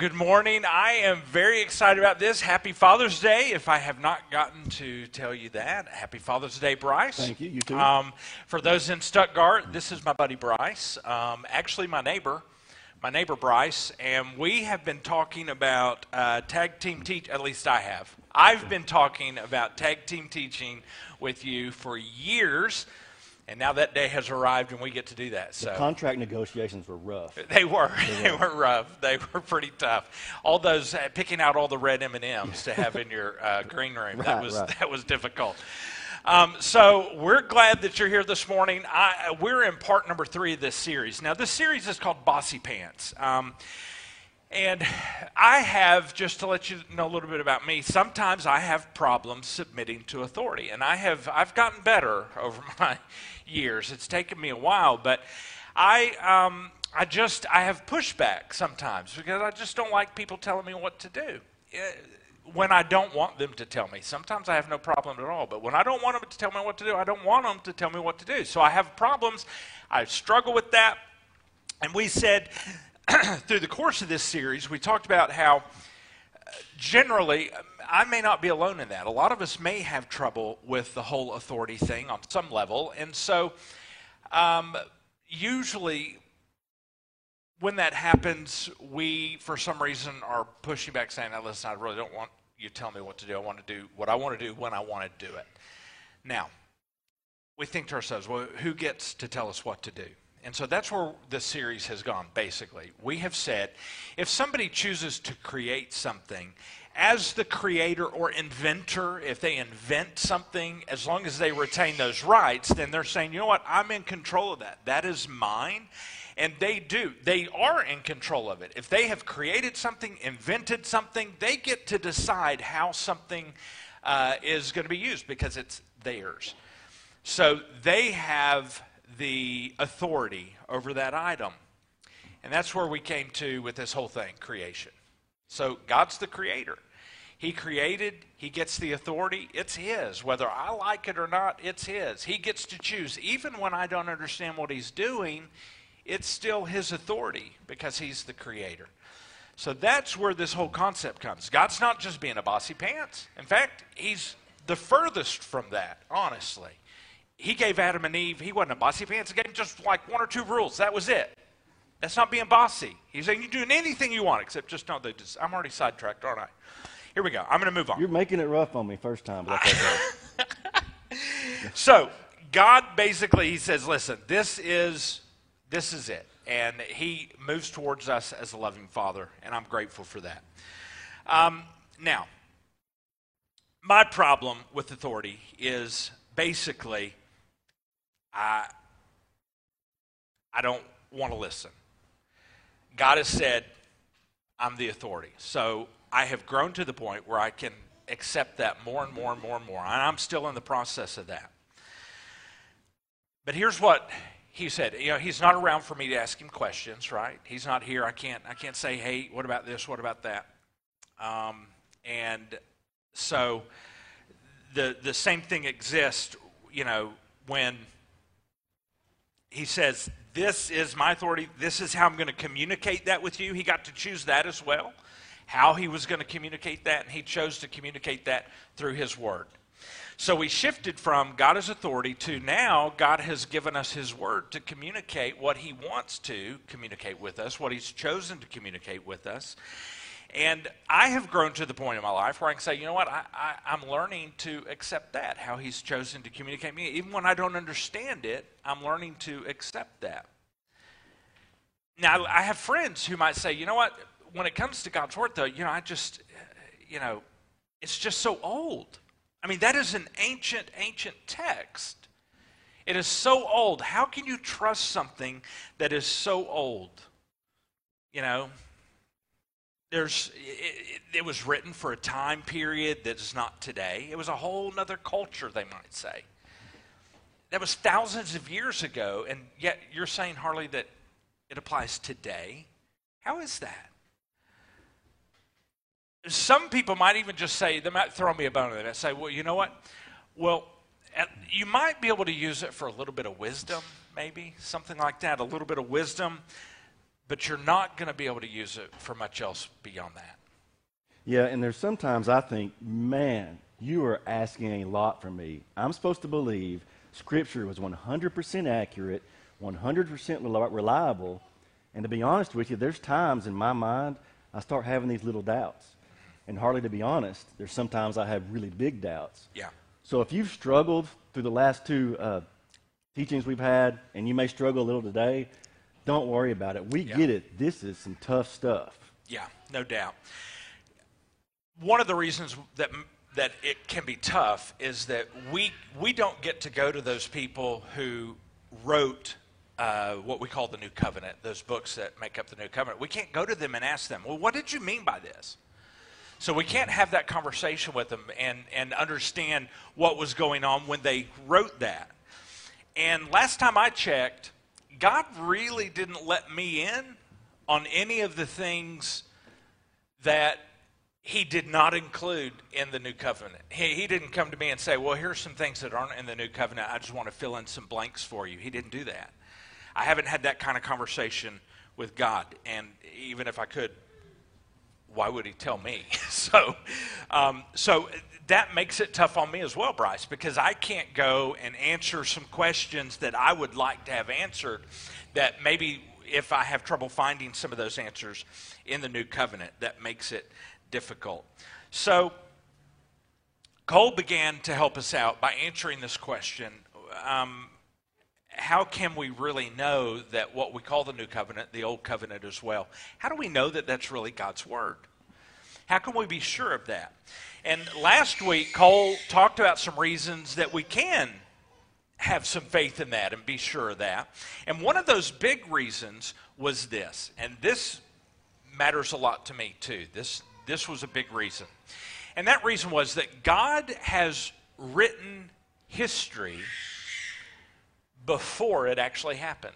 Good morning. I am very excited about this. Happy Father's Day. If I have not gotten to tell you that, happy Father's Day, Bryce. Thank you. You too. Um, for those in Stuttgart, this is my buddy Bryce. Um, actually, my neighbor, my neighbor Bryce, and we have been talking about uh, tag team teach. At least I have. I've been talking about tag team teaching with you for years. And now that day has arrived, and we get to do that. So the contract negotiations were rough. They were. They were rough. They were pretty tough. All those uh, picking out all the red M and M's to have in your uh, green room. Right, that was right. that was difficult. Um, so we're glad that you're here this morning. I, we're in part number three of this series. Now this series is called Bossy Pants. Um, and I have, just to let you know a little bit about me, sometimes I have problems submitting to authority. And I have, I've gotten better over my years. It's taken me a while, but I, um, I just, I have pushback sometimes because I just don't like people telling me what to do. Eh, When I don't want them to tell me. Sometimes I have no problem at all, but when I don't want them to tell me what to do, I don't want them to tell me what to do. So I have problems. I struggle with that. And we said through the course of this series, we talked about how uh, generally, I may not be alone in that. A lot of us may have trouble with the whole authority thing on some level. And so, um, usually, when that happens, we, for some reason, are pushing back saying, now, listen, I really don't want you to tell me what to do. I want to do what I want to do when I want to do it. Now, we think to ourselves, well, who gets to tell us what to do? And so that's where the series has gone, basically. We have said if somebody chooses to create something, as the creator or inventor, if they invent something, as long as they retain those rights, then they're saying, you know what, I'm in control of that. That is mine. And they do. They are in control of it. If they have created something, invented something, they get to decide how something uh, is going to be used because it's theirs. So they have the authority over that item. And that's where we came to with this whole thing creation. So God's the creator. He created, He gets the authority, it's His. Whether I like it or not, it's His. He gets to choose. Even when I don't understand what He's doing, it's still His authority because He's the creator. So that's where this whole concept comes. God's not just being a bossy pants. In fact, He's the furthest from that, honestly. He gave Adam and Eve, He wasn't a bossy pants, He gave just like one or two rules. That was it. That's not being bossy. He's saying you're doing anything you want, except just don't. Just, I'm already sidetracked, aren't I? Here we go. I'm going to move on. You're making it rough on me first time, but that's okay. So God basically he says, "Listen, this is this is it," and He moves towards us as a loving Father, and I'm grateful for that. Um, now, my problem with authority is basically I I don't want to listen. God has said, I'm the authority. So I have grown to the point where I can accept that more and more and more and more. And I'm still in the process of that. But here's what he said. You know, he's not around for me to ask him questions, right? He's not here. I can't I can't say, hey, what about this? What about that? Um, and so the the same thing exists, you know, when he says, This is my authority. This is how I'm going to communicate that with you. He got to choose that as well, how he was going to communicate that, and he chose to communicate that through his word. So we shifted from God as authority to now God has given us his word to communicate what he wants to communicate with us, what he's chosen to communicate with us. And I have grown to the point in my life where I can say, you know what, I, I'm learning to accept that, how he's chosen to communicate me. Even when I don't understand it, I'm learning to accept that. Now, I have friends who might say, you know what, when it comes to God's word, though, you know, I just, you know, it's just so old. I mean, that is an ancient, ancient text. It is so old. How can you trust something that is so old? You know, there's it, it, was written for a time period that is not today. It was a whole other culture they might say. That was thousands of years ago and yet you're saying harley that it applies today? How is that? Some people might even just say they might throw me a bone and say well you know what? Well you might be able to use it for a little bit of wisdom maybe something like that a little bit of wisdom but you're not going to be able to use it for much else beyond that. Yeah, and there's sometimes I think, man, you are asking a lot from me. I'm supposed to believe Scripture was 100% accurate, 100% reliable, and to be honest with you, there's times in my mind I start having these little doubts. And Harley to be honest, there's sometimes I have really big doubts. Yeah. So if you've struggled through the last two uh, teachings we've had, and you may struggle a little today, don't worry about it. We Yeah. get it. This is some tough stuff. Yeah, no doubt. One of the reasons that that it can be tough is that we we don't get to go to those people who wrote uh, what we call the New Covenant, those books that make up the New Covenant. We can't go to them and ask them, well, what did you mean by this? So we can't have that conversation with them and, and understand what was going on when they wrote that. And last time I checked, God really didn't let me in on any of the things that he did not include in the new covenant. He, he didn't come to me and say, Well, here's some things that aren't in the new covenant. I just want to fill in some blanks for you. He didn't do that. I haven't had that kind of conversation with God. And even if I could, why would he tell me? so, um, so that makes it tough on me as well, Bryce, because I can't go and answer some questions that I would like to have answered. That maybe if I have trouble finding some of those answers in the new covenant, that makes it difficult. So, Cole began to help us out by answering this question. Um, how can we really know that what we call the new covenant, the old covenant as well, how do we know that that's really God's word? How can we be sure of that? And last week, Cole talked about some reasons that we can have some faith in that and be sure of that. And one of those big reasons was this, and this matters a lot to me too. This, this was a big reason. And that reason was that God has written history before it actually happened.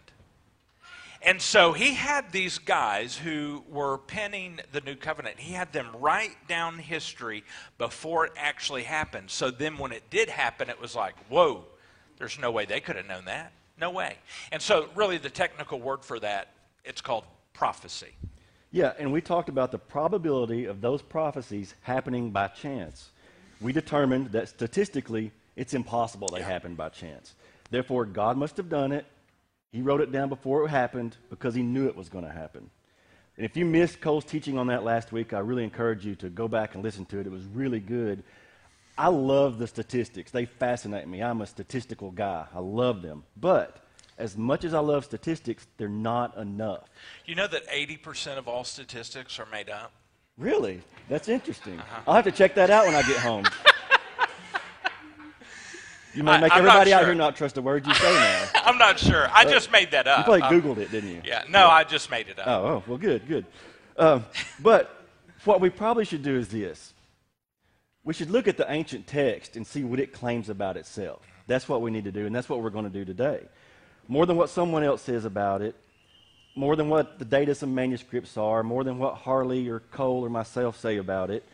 And so he had these guys who were penning the new covenant. He had them write down history before it actually happened. So then when it did happen, it was like, whoa, there's no way they could have known that. No way. And so, really, the technical word for that, it's called prophecy. Yeah, and we talked about the probability of those prophecies happening by chance. We determined that statistically, it's impossible they Yeah. happened by chance. Therefore, God must have done it. He wrote it down before it happened because he knew it was going to happen. And if you missed Cole's teaching on that last week, I really encourage you to go back and listen to it. It was really good. I love the statistics, they fascinate me. I'm a statistical guy, I love them. But as much as I love statistics, they're not enough. You know that 80% of all statistics are made up? Really? That's interesting. Uh-huh. I'll have to check that out when I get home. you might I- make not everybody out here not trust a word you say now. I'm not sure. I just made that up. You probably I'm- Googled it, didn't you? Yeah, no, I just made it up. Oh, oh well, good, good. Um, but what we probably should do is this we should look at the ancient text and see what it claims about itself. That's what we need to do, and that's what we're going to do today. More than what someone else says about it, more than what the datas and manuscripts are, more than what Harley or Cole or myself say about it,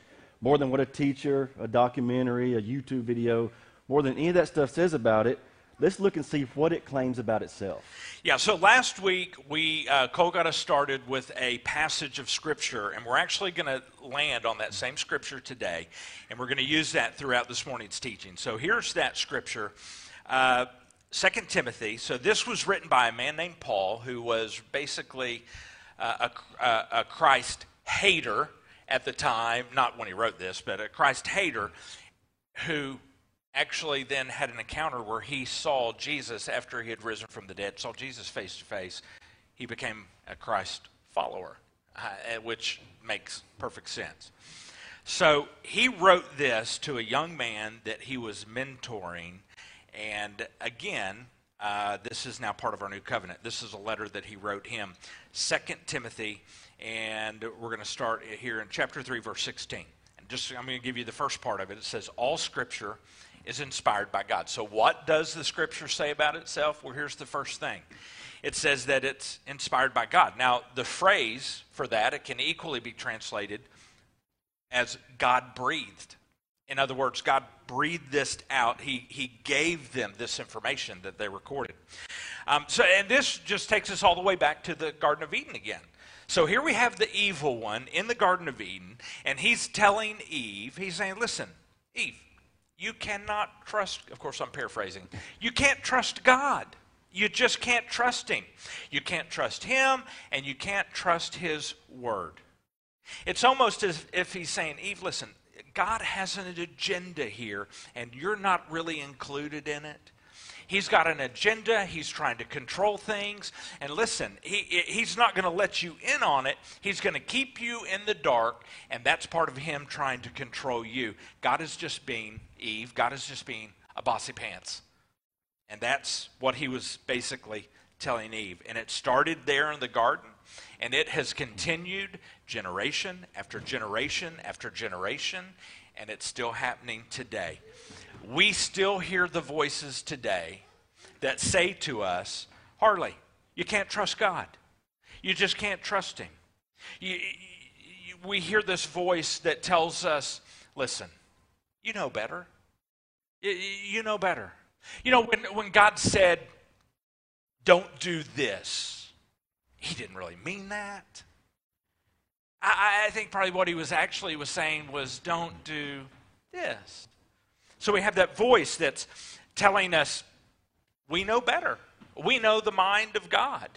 more than what a teacher, a documentary, a YouTube video, more than any of that stuff says about it, let's look and see what it claims about itself. Yeah, so last week we uh, Cole got us started with a passage of scripture, and we're actually going to land on that same scripture today, and we're going to use that throughout this morning's teaching. So here's that scripture, uh, 2 Timothy. So this was written by a man named Paul, who was basically uh, a, a, a Christ hater at the time, not when he wrote this, but a Christ hater who actually then had an encounter where he saw Jesus after he had risen from the dead, saw Jesus face to face. He became a Christ follower, uh, which makes perfect sense. So he wrote this to a young man that he was mentoring. And again, uh, this is now part of our new covenant. This is a letter that he wrote him, Second Timothy, and we're going to start here in chapter 3, verse 16. And just I'm going to give you the first part of it. It says, All scripture is inspired by God. So, what does the scripture say about itself? Well, here's the first thing it says that it's inspired by God. Now, the phrase for that, it can equally be translated as God breathed. In other words, God breathed this out. He, he gave them this information that they recorded. Um, so, and this just takes us all the way back to the Garden of Eden again. So here we have the evil one in the Garden of Eden, and he's telling Eve, he's saying, Listen, Eve, you cannot trust, of course, I'm paraphrasing, you can't trust God. You just can't trust him. You can't trust him, and you can't trust his word. It's almost as if he's saying, Eve, listen, God has an agenda here, and you're not really included in it. He's got an agenda. He's trying to control things. And listen, he, he's not going to let you in on it. He's going to keep you in the dark, and that's part of him trying to control you. God is just being, Eve, God is just being a bossy pants. And that's what he was basically telling Eve. And it started there in the garden, and it has continued generation after generation after generation, and it's still happening today we still hear the voices today that say to us, Harley, you can't trust God. You just can't trust Him. You, you, we hear this voice that tells us, listen, you know better. You, know better. You know, when, when God said, don't do this, He didn't really mean that. I, I think probably what He was actually was saying was, don't do this. So we have that voice that's telling us we know better. We know the mind of God.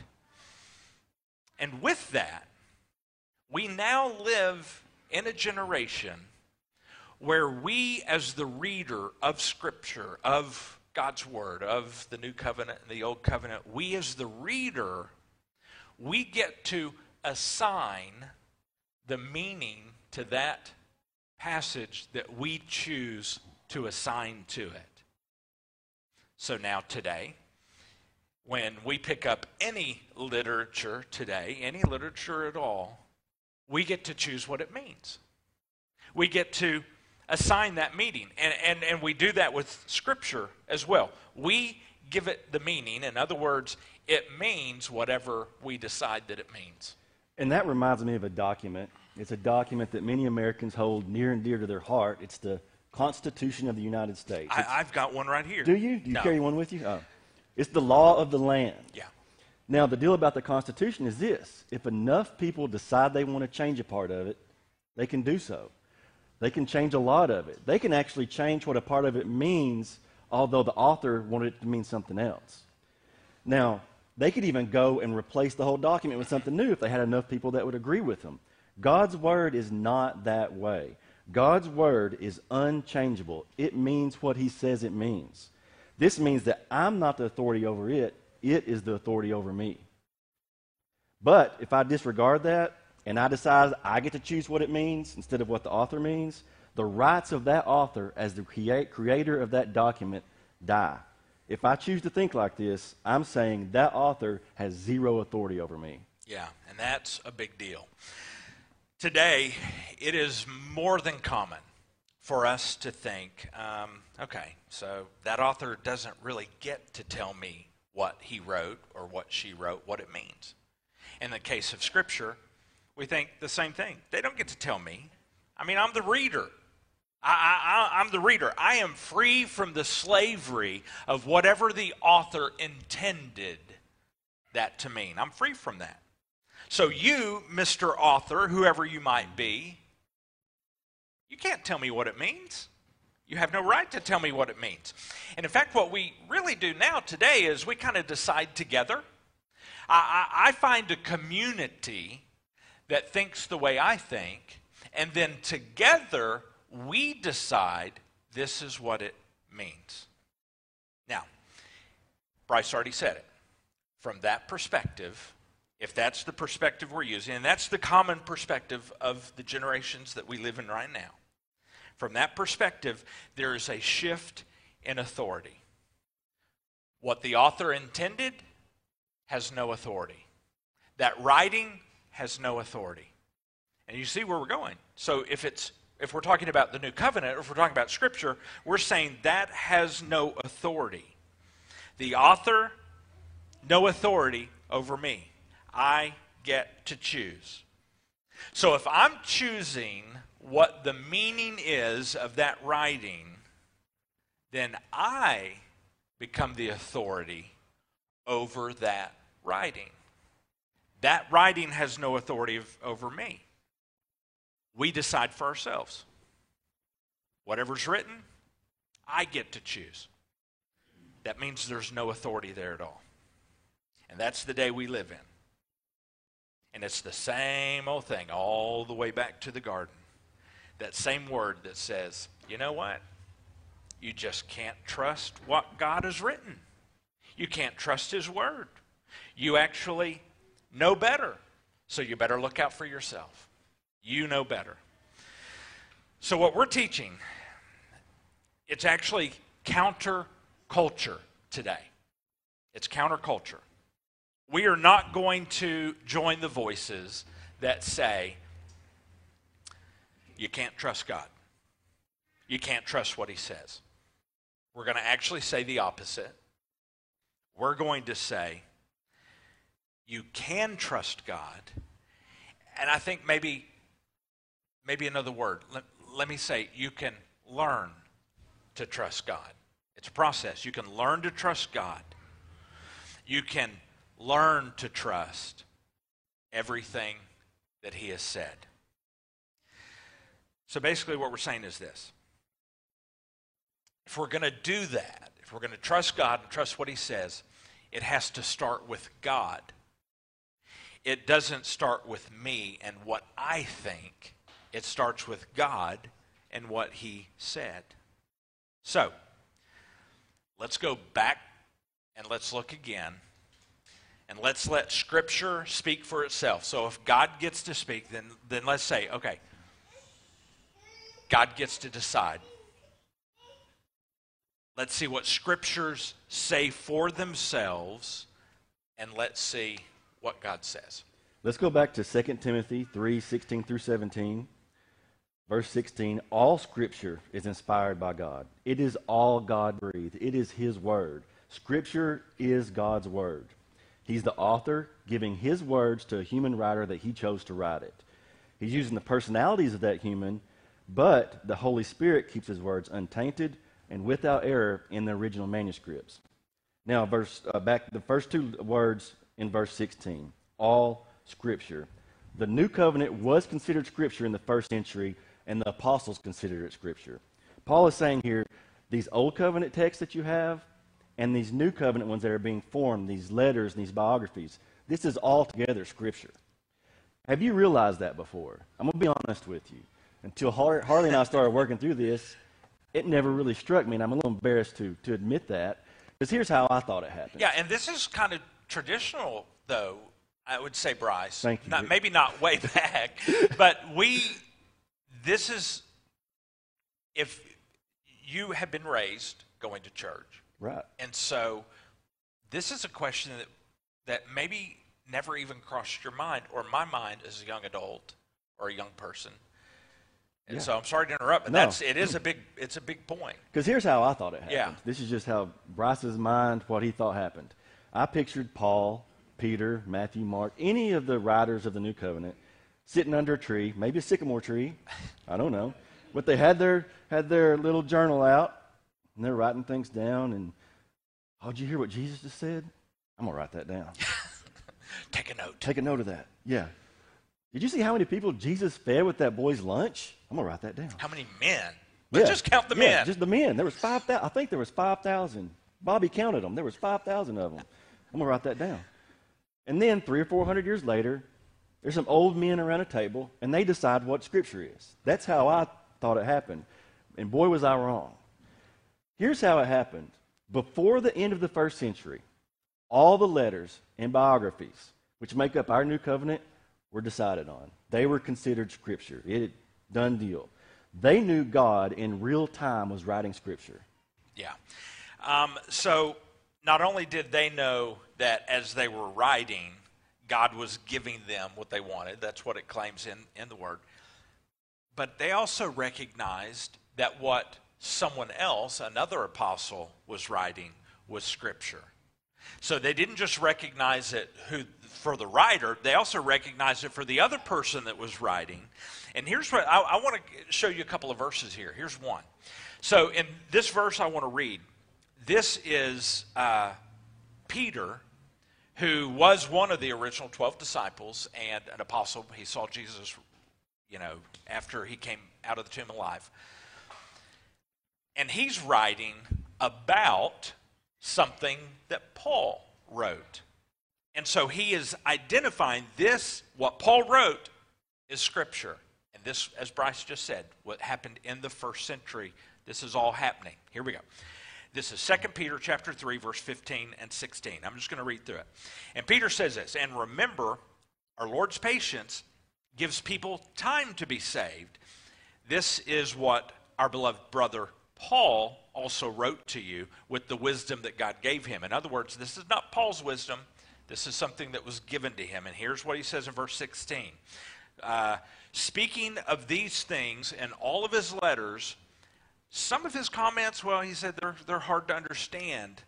And with that, we now live in a generation where we, as the reader of Scripture, of God's Word, of the New Covenant and the Old Covenant, we, as the reader, we get to assign the meaning to that passage that we choose to assign to it. So now, today, when we pick up any literature today, any literature at all, we get to choose what it means. We get to assign that meaning. And, and, and we do that with Scripture as well. We give it the meaning. In other words, it means whatever we decide that it means. And that reminds me of a document. It's a document that many Americans hold near and dear to their heart. It's the Constitution of the United States. I, have got one right here. Do you? Do you no. carry one with you? Oh. It's the law of the land. Yeah. Now, the deal about the Constitution is this if enough people decide they want to change a part of it, they can do so. They can change a lot of it. They can actually change what a part of it means, although the author wanted it to mean something else. Now, they could even go and replace the whole document with something new if they had enough people that would agree with them. God's word is not that way. God's word is unchangeable. It means what he says it means. This means that I'm not the authority over it, it is the authority over me. But if I disregard that and I decide I get to choose what it means instead of what the author means, the rights of that author as the creator of that document die. If I choose to think like this, I'm saying that author has zero authority over me. Yeah, and that's a big deal. Today, it is more than common for us to think, um, okay, so that author doesn't really get to tell me what he wrote or what she wrote, what it means. In the case of Scripture, we think the same thing. They don't get to tell me. I mean, I'm the reader. I, I, I'm the reader. I am free from the slavery of whatever the author intended that to mean. I'm free from that. So, you, Mr. Author, whoever you might be, you can't tell me what it means. You have no right to tell me what it means. And in fact, what we really do now today is we kind of decide together. I, I, I find a community that thinks the way I think, and then together we decide this is what it means. Now, Bryce already said it. From that perspective, if that's the perspective we're using, and that's the common perspective of the generations that we live in right now, from that perspective, there is a shift in authority. What the author intended has no authority. That writing has no authority. And you see where we're going. So if it's if we're talking about the new covenant or if we're talking about scripture, we're saying that has no authority. The author no authority over me. I get to choose. So if I'm choosing what the meaning is of that writing, then I become the authority over that writing. That writing has no authority of, over me. We decide for ourselves. Whatever's written, I get to choose. That means there's no authority there at all. And that's the day we live in. And it's the same old thing all the way back to the garden. That same word that says, you know what? You just can't trust what God has written. You can't trust His word. You actually know better. So you better look out for yourself. You know better. So, what we're teaching, it's actually counterculture today. It's counterculture. We are not going to join the voices that say, you can't trust God. You can't trust what He says. We're going to actually say the opposite. We're going to say, you can trust God. And I think maybe, maybe another word. Let, let me say, you can learn to trust God. It's a process. You can learn to trust God. You can learn to trust everything that He has said. So basically, what we're saying is this if we're going to do that, if we're going to trust God and trust what He says, it has to start with God. It doesn't start with me and what I think, it starts with God and what He said. So, let's go back and let's look again. And let's let Scripture speak for itself. So, if God gets to speak, then, then let's say, okay, God gets to decide. Let's see what scriptures say for themselves, and let's see what God says. Let's go back to 2 Timothy 3 16 through 17. Verse 16 All scripture is inspired by God, it is all God breathed, it is His word. Scripture is God's word. He's the author giving His words to a human writer that He chose to write it. He's using the personalities of that human, but the Holy Spirit keeps His words untainted and without error in the original manuscripts. Now, verse uh, back the first two words in verse 16, all scripture. The new covenant was considered scripture in the first century, and the apostles considered it scripture. Paul is saying here, these old covenant texts that you have, and these new covenant ones that are being formed, these letters and these biographies, this is all together scripture. Have you realized that before? I'm going to be honest with you. Until Harley and I started working through this, it never really struck me, and I'm a little embarrassed to, to admit that. Because here's how I thought it happened. Yeah, and this is kind of traditional, though, I would say, Bryce. Thank you. Not, maybe not way back, but we, this is, if you have been raised going to church. Right. And so this is a question that, that maybe never even crossed your mind or my mind as a young adult or a young person. And Yeah. so I'm sorry to interrupt, but No. that's it is a big it's a big point. Because here's how I thought it happened. Yeah. This is just how Bryce's mind, what he thought happened. I pictured Paul, Peter, Matthew, Mark, any of the writers of the New Covenant sitting under a tree, maybe a sycamore tree, I don't know. But they had their had their little journal out and they're writing things down and oh, did you hear what Jesus just said? I'm gonna write that down. Take a note. Take a note of that. Yeah. Did you see how many people Jesus fed with that boy's lunch? I'm gonna write that down. How many men? Let's just count the yeah, men. Just the men. There was five thousand. I think there was five thousand. Bobby counted them. There was five thousand of them. I'm gonna write that down. And then three or four hundred years later, there's some old men around a table, and they decide what Scripture is. That's how I thought it happened. And boy, was I wrong. Here's how it happened. Before the end of the first century, all the letters and biographies, which make up our new covenant, were decided on. They were considered Scripture. It done deal. They knew God in real time was writing Scripture. Yeah. Um, so not only did they know that as they were writing, God was giving them what they wanted. That's what it claims in, in the word. But they also recognized that what someone else, another apostle, was writing was scripture. So they didn't just recognize it who, for the writer, they also recognized it for the other person that was writing. And here's what I, I want to show you a couple of verses here. Here's one. So in this verse I want to read, this is uh, Peter who was one of the original 12 disciples and an apostle. He saw Jesus, you know, after he came out of the tomb alive. And he's writing about something that Paul wrote. And so he is identifying this, what Paul wrote, is Scripture. And this, as Bryce just said, what happened in the first century, this is all happening. Here we go. This is 2 Peter chapter 3, verse 15 and 16. I'm just going to read through it. And Peter says this, and remember, our Lord's patience gives people time to be saved. This is what our beloved brother Paul also wrote to you with the wisdom that God gave him. In other words, this is not Paul's wisdom, this is something that was given to him. And here's what he says in verse 16 uh, Speaking of these things in all of his letters, some of his comments, well, he said they're, they're hard to understand.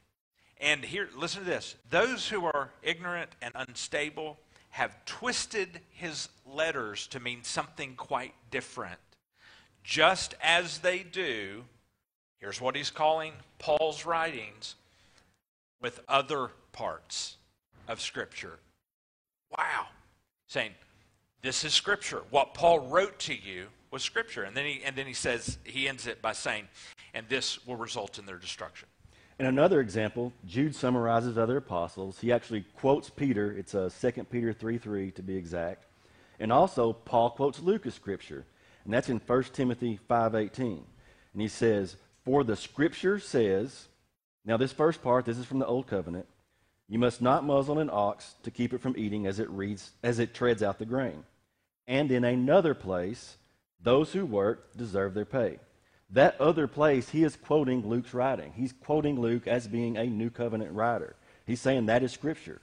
And here, listen to this those who are ignorant and unstable have twisted his letters to mean something quite different. Just as they do, here's what he's calling Paul's writings with other parts of Scripture. Wow. Saying, this is Scripture. What Paul wrote to you Scripture. And then he, and then he says, he ends it by saying, and this will result in their destruction. In another example, Jude summarizes other apostles. He actually quotes Peter. It's uh, 2 Peter 3 3 to be exact. And also, Paul quotes Luke as Scripture. And that's in 1 Timothy 5.18. And he says, For the Scripture says, now this first part, this is from the Old Covenant, you must not muzzle an ox to keep it from eating as it, reads, as it treads out the grain. And in another place, those who work deserve their pay. That other place, he is quoting Luke's writing. He's quoting Luke as being a new covenant writer. He's saying that is Scripture.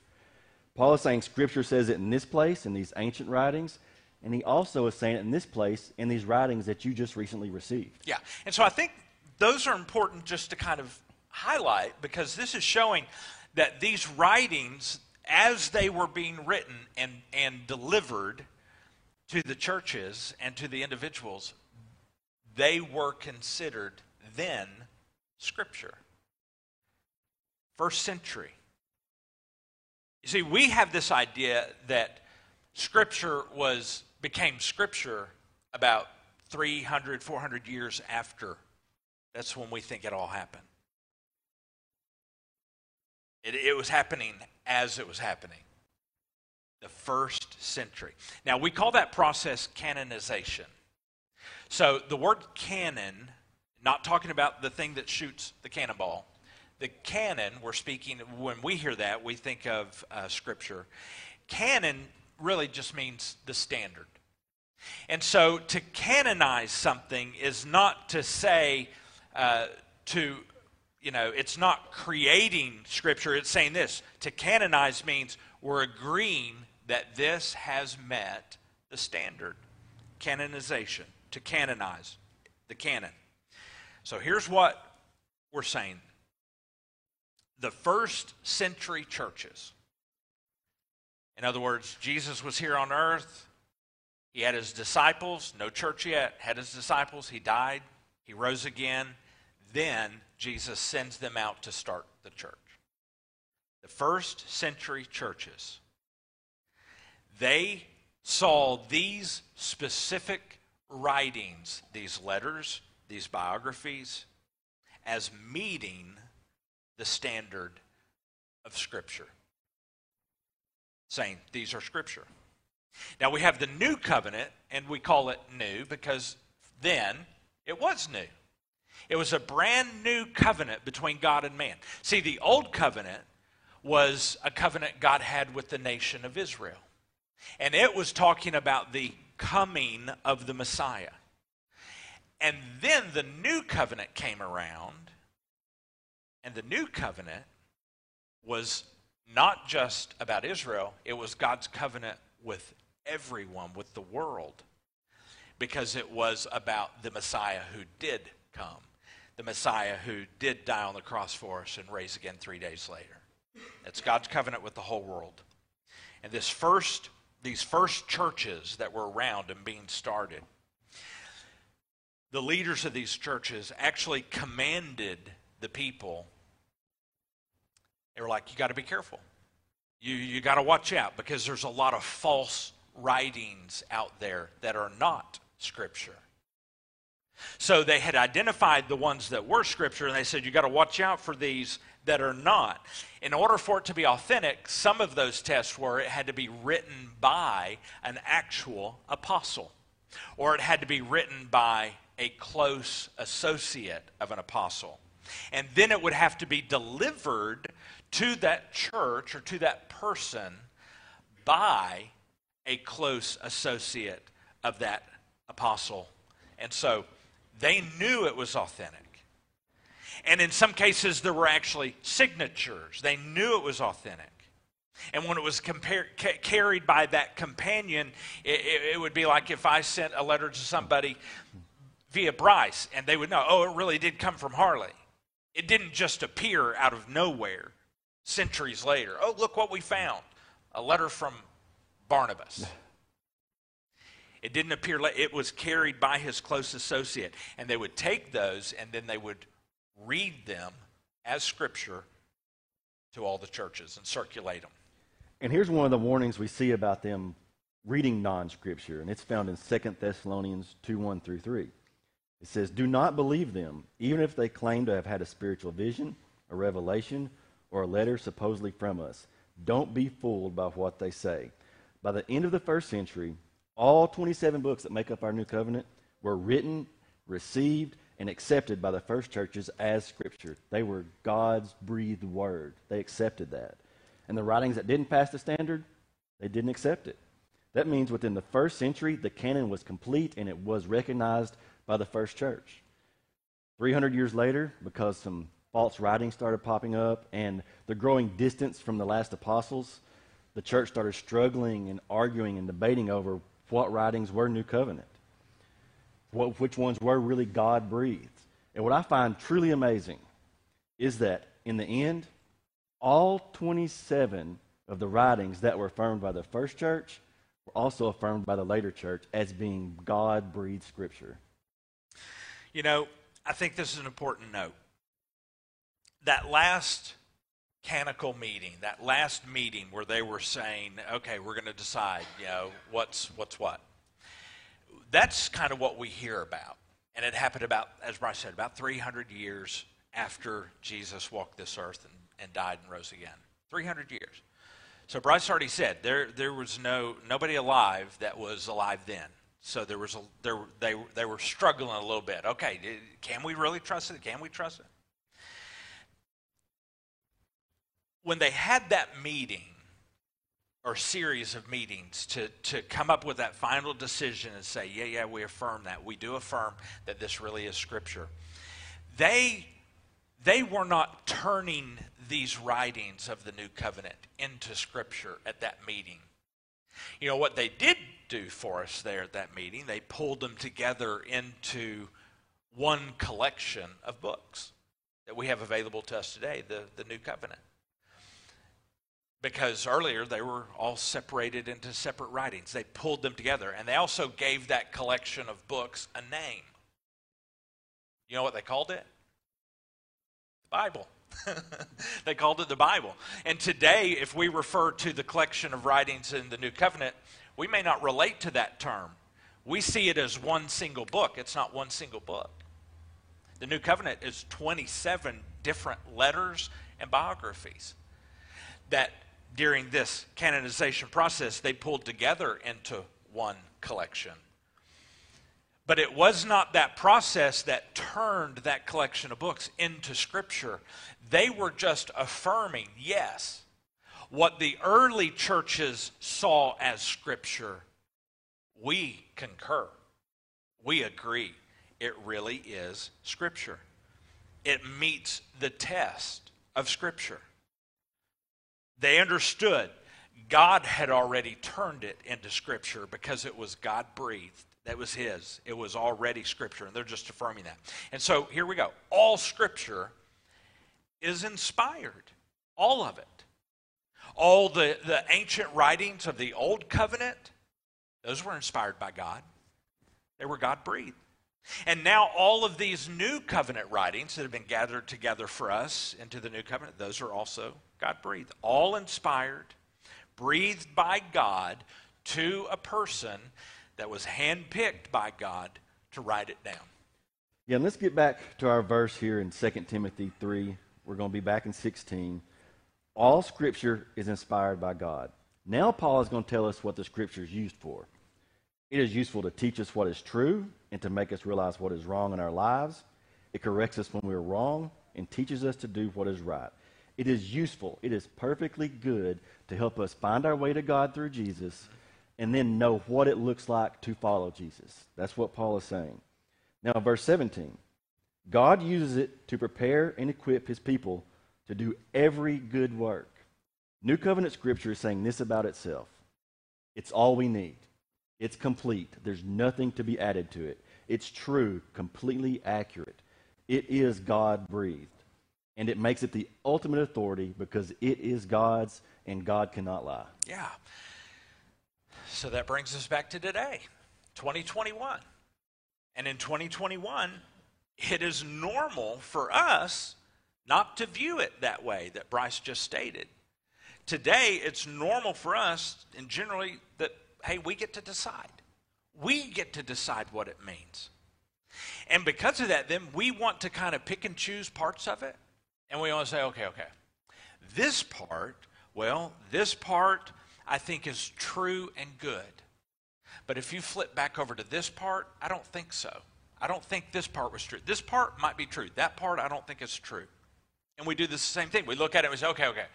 Paul is saying Scripture says it in this place, in these ancient writings, and he also is saying it in this place, in these writings that you just recently received. Yeah. And so I think those are important just to kind of highlight because this is showing that these writings, as they were being written and, and delivered to the churches and to the individuals, they were considered then Scripture. First century. You see, we have this idea that Scripture was became Scripture about 300, 400 years after. That's when we think it all happened. It, it was happening as it was happening. The first century. Now, we call that process canonization. So, the word canon, not talking about the thing that shoots the cannonball, the canon, we're speaking, when we hear that, we think of uh, Scripture. Canon really just means the standard. And so to canonize something is not to say, uh, to you know, it's not creating Scripture, it's saying this. To canonize means we're agreeing that this has met the standard. Canonization, to canonize, the canon. So here's what we're saying the first century churches, in other words, Jesus was here on earth. He had his disciples, no church yet, had his disciples. He died, he rose again. Then Jesus sends them out to start the church. The first century churches, they saw these specific writings, these letters, these biographies, as meeting the standard of Scripture. Saying, these are Scripture. Now we have the new covenant, and we call it new because then it was new. It was a brand new covenant between God and man. See, the old covenant was a covenant God had with the nation of Israel. And it was talking about the coming of the Messiah. And then the new covenant came around, and the new covenant was not just about Israel, it was God's covenant with everyone, with the world, because it was about the Messiah who did come the Messiah who did die on the cross for us and raise again three days later. It's God's covenant with the whole world. And this first, these first churches that were around and being started, the leaders of these churches actually commanded the people. They were like, you got to be careful. You, you got to watch out because there's a lot of false writings out there that are not Scripture. So they had identified the ones that were Scripture, and they said, you got to watch out for these that are not. In order for it to be authentic, some of those tests were it had to be written by an actual apostle, or it had to be written by a close associate of an apostle. And then it would have to be delivered to that church or to that person by a close associate of that apostle. And so they knew it was authentic. And in some cases, there were actually signatures. They knew it was authentic. And when it was compar- ca- carried by that companion, it, it, it would be like if I sent a letter to somebody via Bryce, and they would know, oh, it really did come from Harley. It didn't just appear out of nowhere centuries later. Oh, look what we found a letter from Barnabas. It didn't appear, it was carried by his close associate. And they would take those and then they would read them as scripture to all the churches and circulate them. And here's one of the warnings we see about them reading non scripture, and it's found in 2 Thessalonians 2 1 through 3. It says, Do not believe them, even if they claim to have had a spiritual vision, a revelation, or a letter supposedly from us. Don't be fooled by what they say. By the end of the first century, all 27 books that make up our new covenant were written, received, and accepted by the first churches as scripture. They were God's breathed word. They accepted that. And the writings that didn't pass the standard, they didn't accept it. That means within the first century, the canon was complete and it was recognized by the first church. 300 years later, because some false writings started popping up and the growing distance from the last apostles, the church started struggling and arguing and debating over what writings were New Covenant, what, which ones were really God breathed. And what I find truly amazing is that in the end, all 27 of the writings that were affirmed by the first church were also affirmed by the later church as being God breathed scripture. You know, I think this is an important note that last canonical meeting, that last meeting where they were saying, okay, we're going to decide, you know, what's, what's what. That's kind of what we hear about. And it happened about, as Bryce said, about 300 years after Jesus walked this earth and, and died and rose again. 300 years. So Bryce already said there, there was no, nobody alive that was alive then. So there was a, there, they, they were struggling a little bit. Okay, can we really trust it? Can we trust it? when they had that meeting or series of meetings to, to come up with that final decision and say, yeah, yeah, we affirm that. We do affirm that this really is Scripture. They, they were not turning these writings of the New Covenant into Scripture at that meeting. You know, what they did do for us there at that meeting, they pulled them together into one collection of books that we have available to us today, the, the New Covenant because earlier they were all separated into separate writings. They pulled them together, and they also gave that collection of books a name. You know what they called it? The Bible. they called it the Bible. And today, if we refer to the collection of writings in the New Covenant, we may not relate to that term. We see it as one single book. It's not one single book. The New Covenant is 27 different letters and biographies that during this canonization process, they pulled together into one collection. But it was not that process that turned that collection of books into Scripture. They were just affirming, yes, what the early churches saw as Scripture. We concur. We agree. It really is Scripture. It meets the test of Scripture. They understood God had already turned it into Scripture because it was God breathed. That was His. It was already Scripture, and they're just affirming that. And so here we go. All Scripture is inspired, all of it. All the, the ancient writings of the Old Covenant, those were inspired by God. They were God breathed. And now all of these new covenant writings that have been gathered together for us into the new covenant, those are also God breathed, all inspired, breathed by God to a person that was handpicked by God to write it down. Yeah, and let's get back to our verse here in 2 Timothy 3. We're going to be back in 16. All scripture is inspired by God. Now, Paul is going to tell us what the scripture is used for. It is useful to teach us what is true and to make us realize what is wrong in our lives. It corrects us when we're wrong and teaches us to do what is right. It is useful, it is perfectly good to help us find our way to God through Jesus and then know what it looks like to follow Jesus. That's what Paul is saying. Now, verse 17 God uses it to prepare and equip his people to do every good work. New Covenant Scripture is saying this about itself it's all we need, it's complete. There's nothing to be added to it. It's true, completely accurate. It is God breathed. And it makes it the ultimate authority because it is God's and God cannot lie. Yeah. So that brings us back to today, 2021. And in 2021, it is normal for us not to view it that way that Bryce just stated. Today, it's normal for us, and generally, that, hey, we get to decide. We get to decide what it means. And because of that, then we want to kind of pick and choose parts of it. And we want to say, okay, okay, this part, well, this part I think is true and good. But if you flip back over to this part, I don't think so. I don't think this part was true. This part might be true. That part I don't think is true. And we do the same thing. We look at it and we say, okay, okay.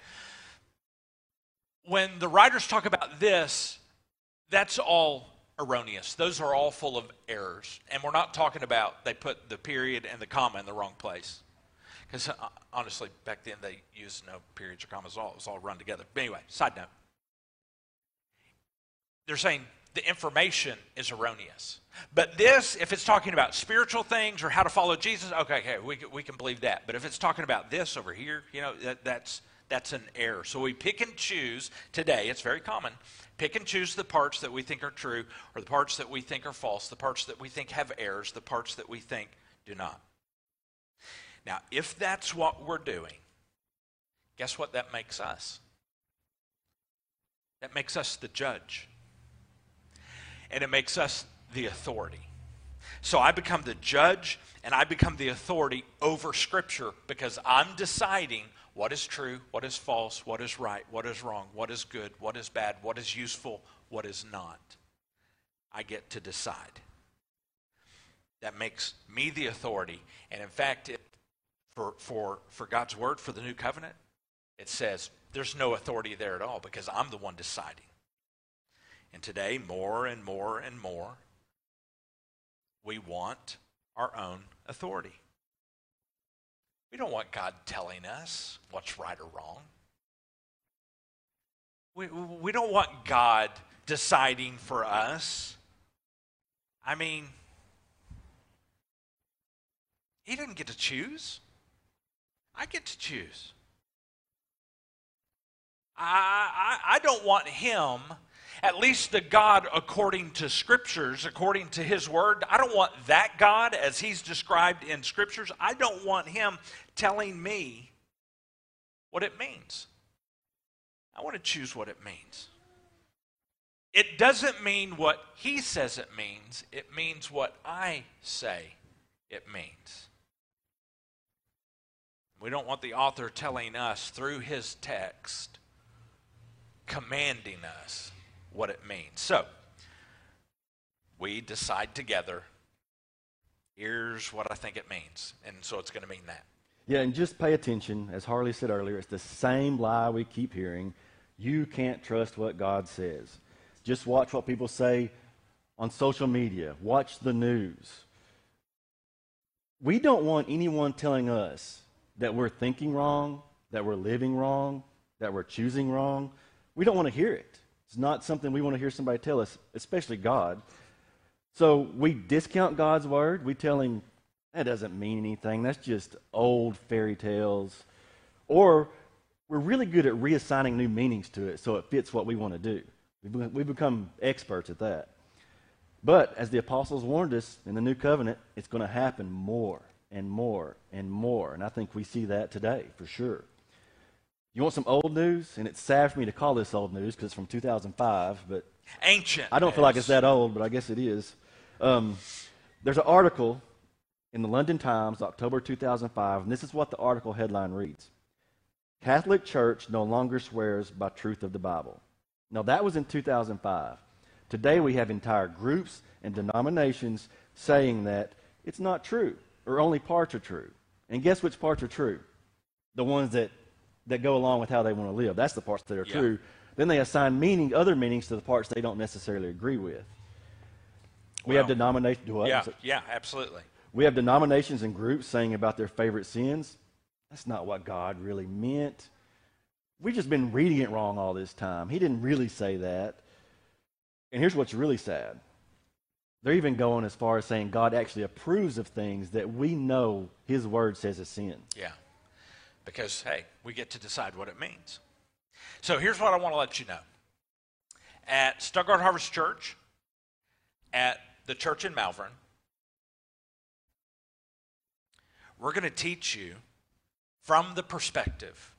When the writers talk about this, that's all erroneous. Those are all full of errors. And we're not talking about they put the period and the comma in the wrong place. Because uh, honestly, back then they used no periods or commas. It was all run together. But anyway, side note. They're saying the information is erroneous. But this, if it's talking about spiritual things or how to follow Jesus, okay, okay, we, we can believe that. But if it's talking about this over here, you know, that, that's, that's an error. So we pick and choose today, it's very common, pick and choose the parts that we think are true or the parts that we think are false, the parts that we think have errors, the parts that we think do not. Now, if that's what we're doing, guess what that makes us? That makes us the judge and it makes us the authority. So I become the judge and I become the authority over Scripture because I'm deciding what is true, what is false, what is right, what is wrong, what is good, what is bad, what is useful, what is not. I get to decide. That makes me the authority. And in fact, it, for, for, for God's word, for the new covenant, it says there's no authority there at all because I'm the one deciding. And today, more and more and more, we want our own authority. We don't want God telling us what's right or wrong. We, we don't want God deciding for us. I mean, He didn't get to choose. I get to choose. I, I, I don't want Him at least the God according to scriptures, according to his word. I don't want that God as he's described in scriptures. I don't want him telling me what it means. I want to choose what it means. It doesn't mean what he says it means, it means what I say it means. We don't want the author telling us through his text, commanding us what it means. So, we decide together here's what I think it means. And so it's going to mean that. Yeah, and just pay attention. As Harley said earlier, it's the same lie we keep hearing. You can't trust what God says. Just watch what people say on social media, watch the news. We don't want anyone telling us that we're thinking wrong, that we're living wrong, that we're choosing wrong. We don't want to hear it. It's not something we want to hear somebody tell us, especially God. So we discount God's word. We tell him, that doesn't mean anything. That's just old fairy tales. Or we're really good at reassigning new meanings to it so it fits what we want to do. We become experts at that. But as the apostles warned us in the new covenant, it's going to happen more and more and more. And I think we see that today for sure. You want some old news? And it's sad for me to call this old news because it's from 2005, but Ancient. I don't feel like it's that old, but I guess it is. Um, there's an article in the London Times, October 2005, and this is what the article headline reads Catholic Church no longer swears by truth of the Bible. Now, that was in 2005. Today, we have entire groups and denominations saying that it's not true, or only parts are true. And guess which parts are true? The ones that, that go along with how they want to live. That's the parts that are Yeah. true. Then they assign meaning, other meanings to the parts they don't necessarily agree with. We have denominations. Yeah, yeah, absolutely. We have denominations and groups saying about their favorite sins. That's not what God really meant. We've just been reading it wrong all this time. He didn't really say that. And here's what's really sad. They're even going as far as saying God actually approves of things that we know His Word says is sin. Yeah. Because, hey, we get to decide what it means. So here's what I want to let you know. At Stuttgart Harvest Church, at the church in Malvern, we're going to teach you from the perspective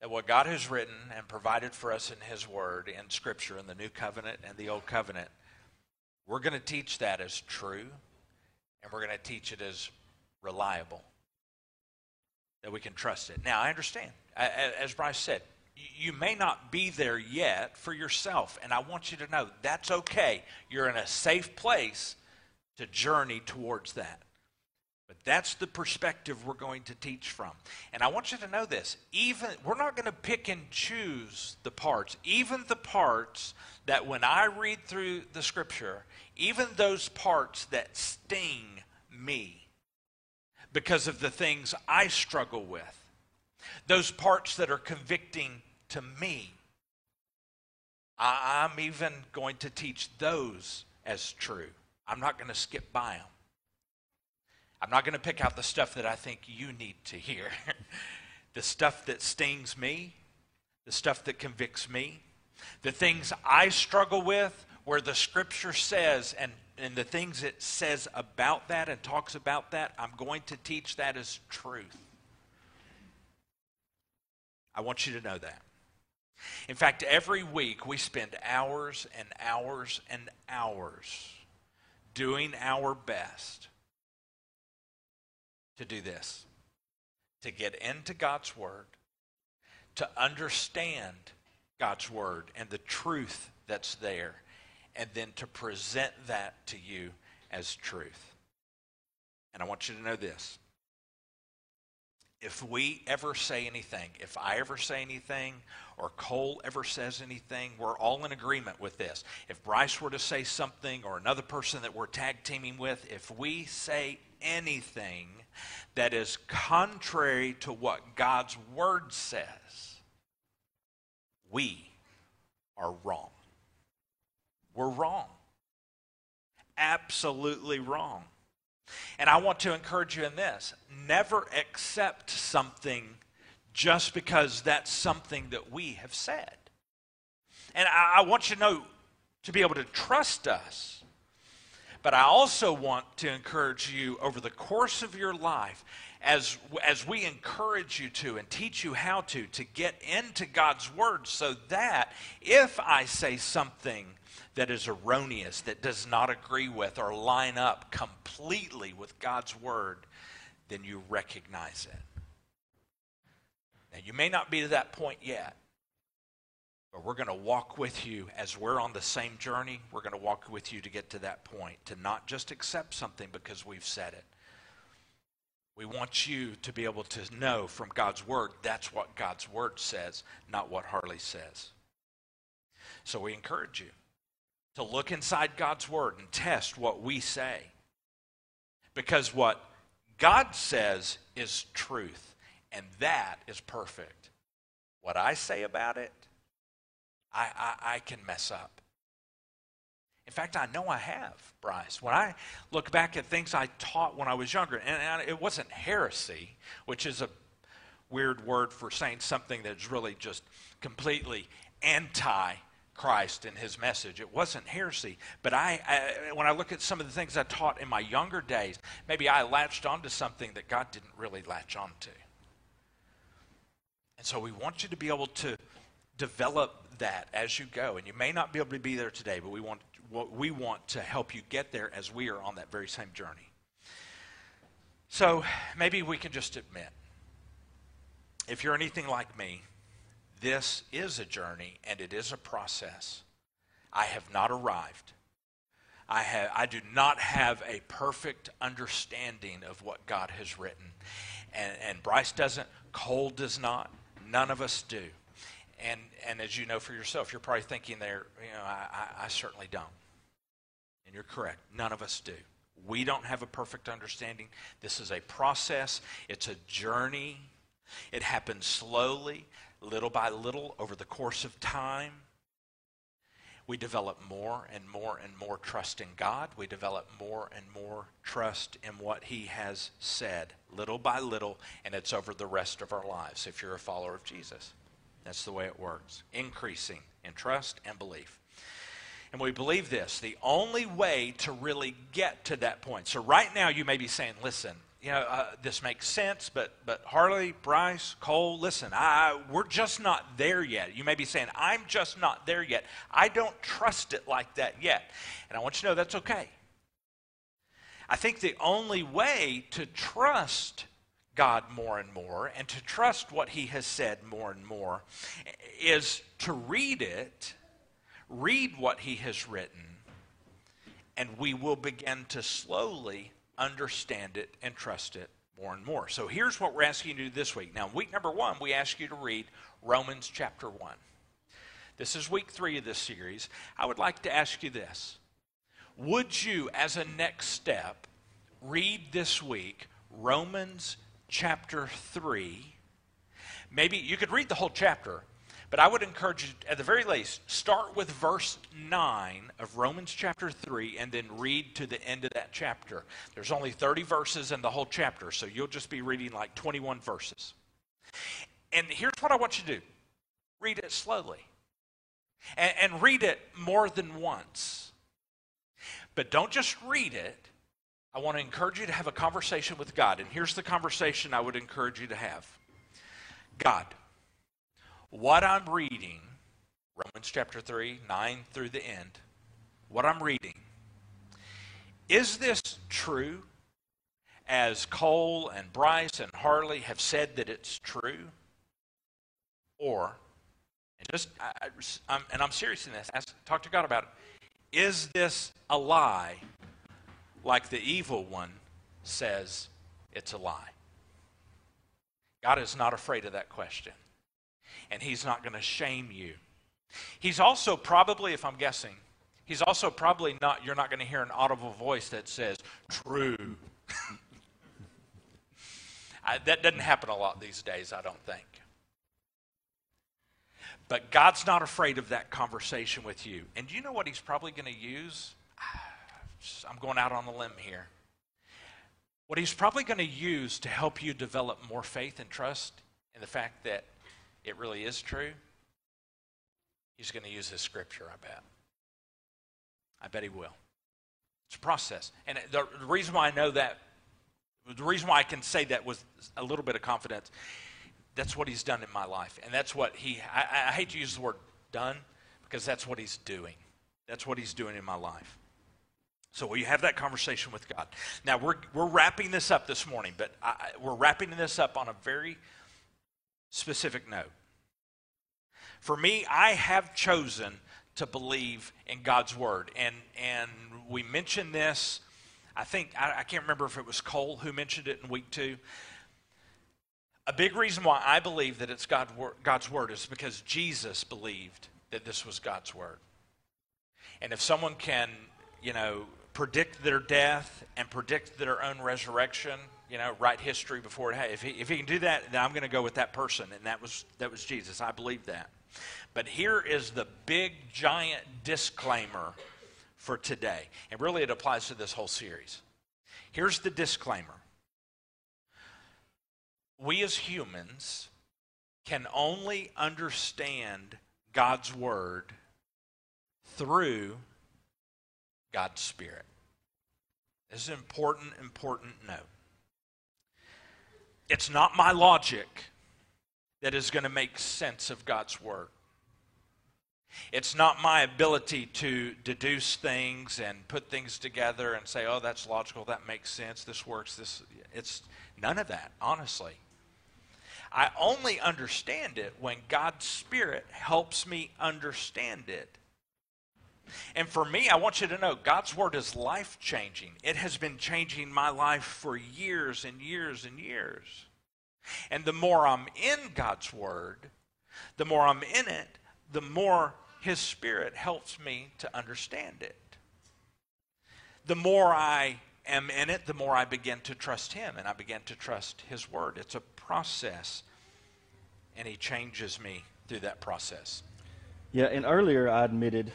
that what God has written and provided for us in His Word, in Scripture, in the New Covenant and the Old Covenant, we're going to teach that as true, and we're going to teach it as reliable that we can trust it. Now, I understand. As Bryce said, you may not be there yet for yourself, and I want you to know that's okay. You're in a safe place to journey towards that. But that's the perspective we're going to teach from. And I want you to know this. Even we're not going to pick and choose the parts. Even the parts that when I read through the scripture, even those parts that sting me because of the things I struggle with. Those parts that are convicting to me. I, I'm even going to teach those as true. I'm not going to skip by them. I'm not going to pick out the stuff that I think you need to hear. the stuff that stings me, the stuff that convicts me, the things I struggle with, where the scripture says, and, and the things it says about that and talks about that, I'm going to teach that as truth. I want you to know that. In fact, every week we spend hours and hours and hours doing our best to do this to get into God's Word, to understand God's Word and the truth that's there, and then to present that to you as truth. And I want you to know this. If we ever say anything, if I ever say anything, or Cole ever says anything, we're all in agreement with this. If Bryce were to say something, or another person that we're tag teaming with, if we say anything that is contrary to what God's Word says, we are wrong. We're wrong. Absolutely wrong. And I want to encourage you in this never accept something just because that's something that we have said. And I, I want you to know to be able to trust us. But I also want to encourage you over the course of your life, as, as we encourage you to and teach you how to, to get into God's Word so that if I say something that is erroneous, that does not agree with or line up completely with God's Word, then you recognize it. Now, you may not be to that point yet, but we're going to walk with you as we're on the same journey. We're going to walk with you to get to that point, to not just accept something because we've said it. We want you to be able to know from God's Word that's what God's Word says, not what Harley says. So we encourage you to look inside God's Word and test what we say. Because what God says is truth, and that is perfect. What I say about it, I, I, I can mess up. In fact, I know I have, Bryce. When I look back at things I taught when I was younger, and, and it wasn't heresy, which is a weird word for saying something that's really just completely anti Christ and his message. It wasn't heresy. But I, I, when I look at some of the things I taught in my younger days, maybe I latched onto something that God didn't really latch onto. And so we want you to be able to develop that as you go. And you may not be able to be there today, but we want, we want to help you get there as we are on that very same journey. So maybe we can just admit if you're anything like me, this is a journey and it is a process. I have not arrived. I, have, I do not have a perfect understanding of what God has written. And, and Bryce doesn't, Cole does not, none of us do. And, and as you know for yourself, you're probably thinking there, you know, I, I, I certainly don't. And you're correct, none of us do. We don't have a perfect understanding. This is a process, it's a journey. It happens slowly, little by little, over the course of time. We develop more and more and more trust in God. We develop more and more trust in what He has said, little by little, and it's over the rest of our lives if you're a follower of Jesus. That's the way it works. Increasing in trust and belief. And we believe this the only way to really get to that point. So, right now, you may be saying, listen, you know, uh, this makes sense, but, but Harley, Bryce, Cole, listen, I, we're just not there yet. You may be saying, I'm just not there yet. I don't trust it like that yet. And I want you to know that's okay. I think the only way to trust God more and more and to trust what He has said more and more is to read it read what he has written, and we will begin to slowly understand it and trust it more and more. So here's what we're asking you to do this week. Now, week number one, we ask you to read Romans chapter 1. This is week three of this series. I would like to ask you this Would you, as a next step, read this week Romans chapter 3? Maybe you could read the whole chapter, but I would encourage you, at the very least, start with verse 9 of Romans chapter 3 and then read to the end of that chapter. There's only 30 verses in the whole chapter, so you'll just be reading like 21 verses. And here's what I want you to do read it slowly, and, and read it more than once. But don't just read it. I want to encourage you to have a conversation with God. And here's the conversation I would encourage you to have God, what I'm reading, Romans chapter 3, 9 through the end, what I'm reading, is this true as Cole and Bryce and Harley have said that it's true? Or, and just, I, I'm, and I'm serious in this, ask, talk to God about it. Is this a lie like the evil one says it's a lie? God is not afraid of that question and he's not going to shame you. He's also probably, if I'm guessing, he's also probably not, you're not going to hear an audible voice that says, true. I, that doesn't happen a lot these days, I don't think. But God's not afraid of that conversation with you. And you know what he's probably going to use? I'm going out on a limb here. What he's probably going to use to help you develop more faith and trust in the fact that it really is true, he's going to use his scripture, I bet. I bet he will. It's a process. And the, the reason why I know that, the reason why I can say that with a little bit of confidence, that's what he's done in my life. And that's what he, I, I hate to use the word done because that's what he's doing. That's what he's doing in my life. So will you have that conversation with God? Now we're we're wrapping this up this morning, but I, we're wrapping this up on a very specific note. For me, I have chosen to believe in God's word. And, and we mentioned this, I think, I, I can't remember if it was Cole who mentioned it in week two. A big reason why I believe that it's God, God's word is because Jesus believed that this was God's word. And if someone can, you know, predict their death and predict their own resurrection, you know, write history before it. Hey, if he, if he can do that, then I'm going to go with that person, and that was that was Jesus. I believe that. But here is the big giant disclaimer for today, and really it applies to this whole series. Here's the disclaimer: We as humans can only understand God's word through God's Spirit. This is an important, important note. It's not my logic. that is going to make sense of God's Word. It's not my ability to deduce things and put things together and say, oh, that's logical, that makes sense, this works, this. It's none of that, honestly. I only understand it when God's Spirit helps me understand it. And for me, I want you to know God's Word is life changing. It has been changing my life for years and years and years. And the more I'm in God's Word, the more I'm in it, the more His Spirit helps me to understand it. The more I am in it, the more I begin to trust Him and I begin to trust His Word. It's a process, and He changes me through that process. Yeah, and earlier I admitted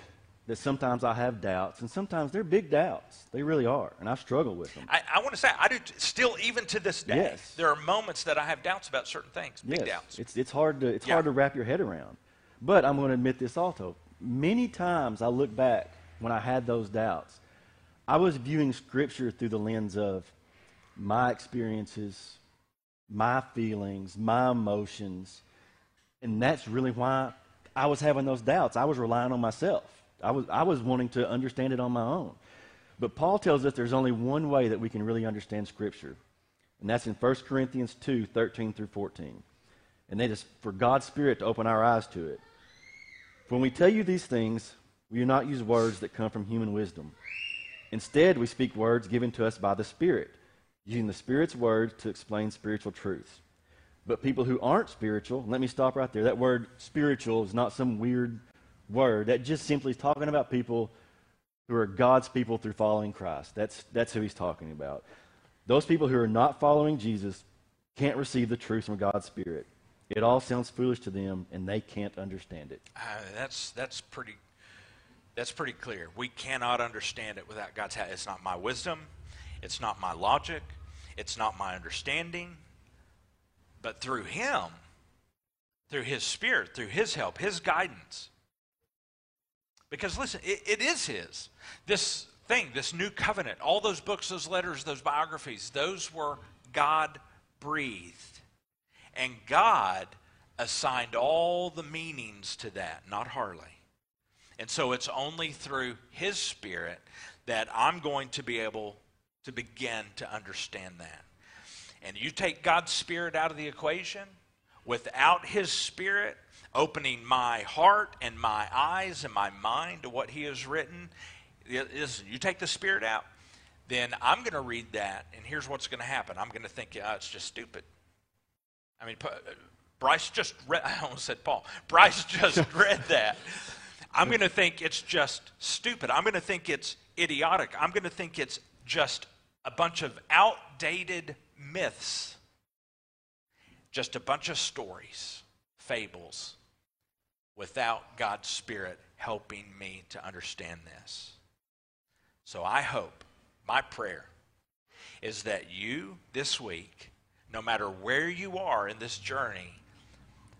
that sometimes I have doubts, and sometimes they're big doubts. They really are, and I struggle with them. I, I want to say, I do t- still, even to this day, Yes. there are moments that I have doubts about certain things, big yes, doubts. It's, it's hard to it's Yeah. hard to wrap your head around. But I'm going to admit this also. Many times I look back when I had those doubts, I was viewing Scripture through the lens of my experiences, my feelings, my emotions, and that's really why I was having those doubts. I was relying on myself. I was I was wanting to understand it on my own. But Paul tells us there's only one way that we can really understand Scripture, and that's in 1 Corinthians 2 13 through 14. And that is for God's Spirit to open our eyes to it. When we tell you these things, we do not use words that come from human wisdom. Instead, we speak words given to us by the Spirit, using the Spirit's words to explain spiritual truths. But people who aren't spiritual, let me stop right there. That word spiritual is not some weird word. That just simply is talking about people who are God's people through following Christ. That's, that's who he's talking about. Those people who are not following Jesus can't receive the truth from God's Spirit. It all sounds foolish to them, and they can't understand it. Uh, that's, that's, pretty, that's pretty clear. We cannot understand it without God's help. It's not my wisdom, it's not my logic, it's not my understanding, but through Him, through His Spirit, through His help, His guidance. Because listen, it, it is His. This thing, this new covenant, all those books, those letters, those biographies, those were God breathed. And God assigned all the meanings to that, not Harley. And so it's only through His Spirit that I'm going to be able to begin to understand that. And you take God's Spirit out of the equation, without His Spirit opening my heart and my eyes and my mind to what He has written, listen, you take the Spirit out, then I'm going to read that, and here's what's going to happen. I'm going to think, oh, it's just stupid. I mean, Bryce just read, I almost said Paul. Bryce just read that. I'm going to think it's just stupid. I'm going to think it's idiotic. I'm going to think it's just a bunch of outdated myths, just a bunch of stories, fables, without God's Spirit helping me to understand this. So I hope, my prayer, is that you this week, no matter where you are in this journey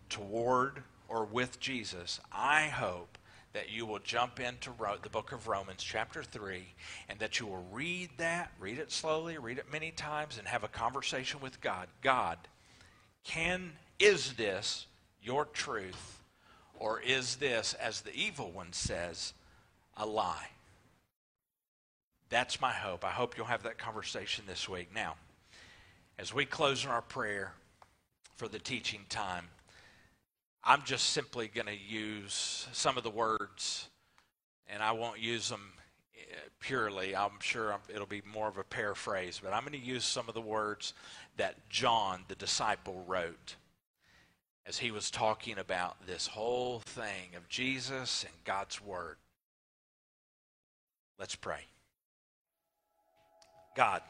toward or with Jesus, I hope that you will jump into the book of Romans, chapter 3, and that you will read that, read it slowly, read it many times, and have a conversation with God. God, can, is this your truth, or is this, as the evil one says, a lie? That's my hope. I hope you'll have that conversation this week. Now, as we close in our prayer for the teaching time, I'm just simply going to use some of the words, and I won't use them eh, purely. I'm sure it'll be more of a paraphrase, but I'm going to use some of the words that John, the disciple, wrote as he was talking about this whole thing of Jesus and God's Word. Let's pray. God,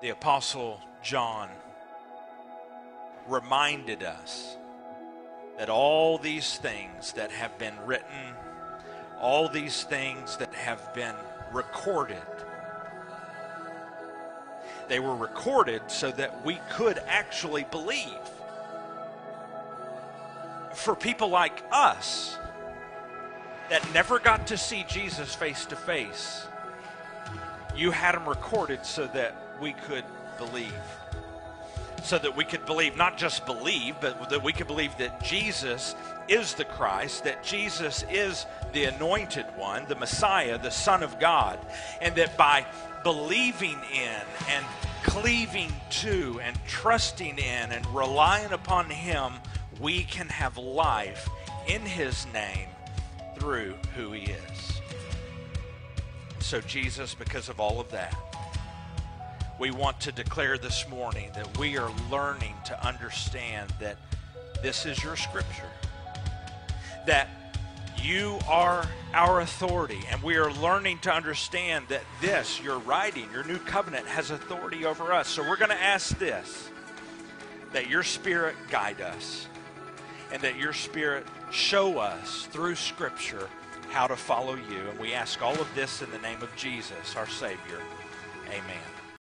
the Apostle John reminded us that all these things that have been written, all these things that have been recorded, they were recorded so that we could actually believe. For people like us that never got to see Jesus face to face, you had them recorded so that we could believe. so that we could believe, not just believe, but that we could believe that Jesus is the Christ, that Jesus is the anointed one, the Messiah, the Son of God, and that by believing in and cleaving to and trusting in and relying upon Him, we can have life in His name through who He is. So, Jesus, because of all of that, we want to declare this morning that we are learning to understand that this is your scripture, that you are our authority, and we are learning to understand that this, your writing, your new covenant, has authority over us. So we're going to ask this that your spirit guide us, and that your spirit show us through scripture how to follow you. And we ask all of this in the name of Jesus, our Savior. Amen.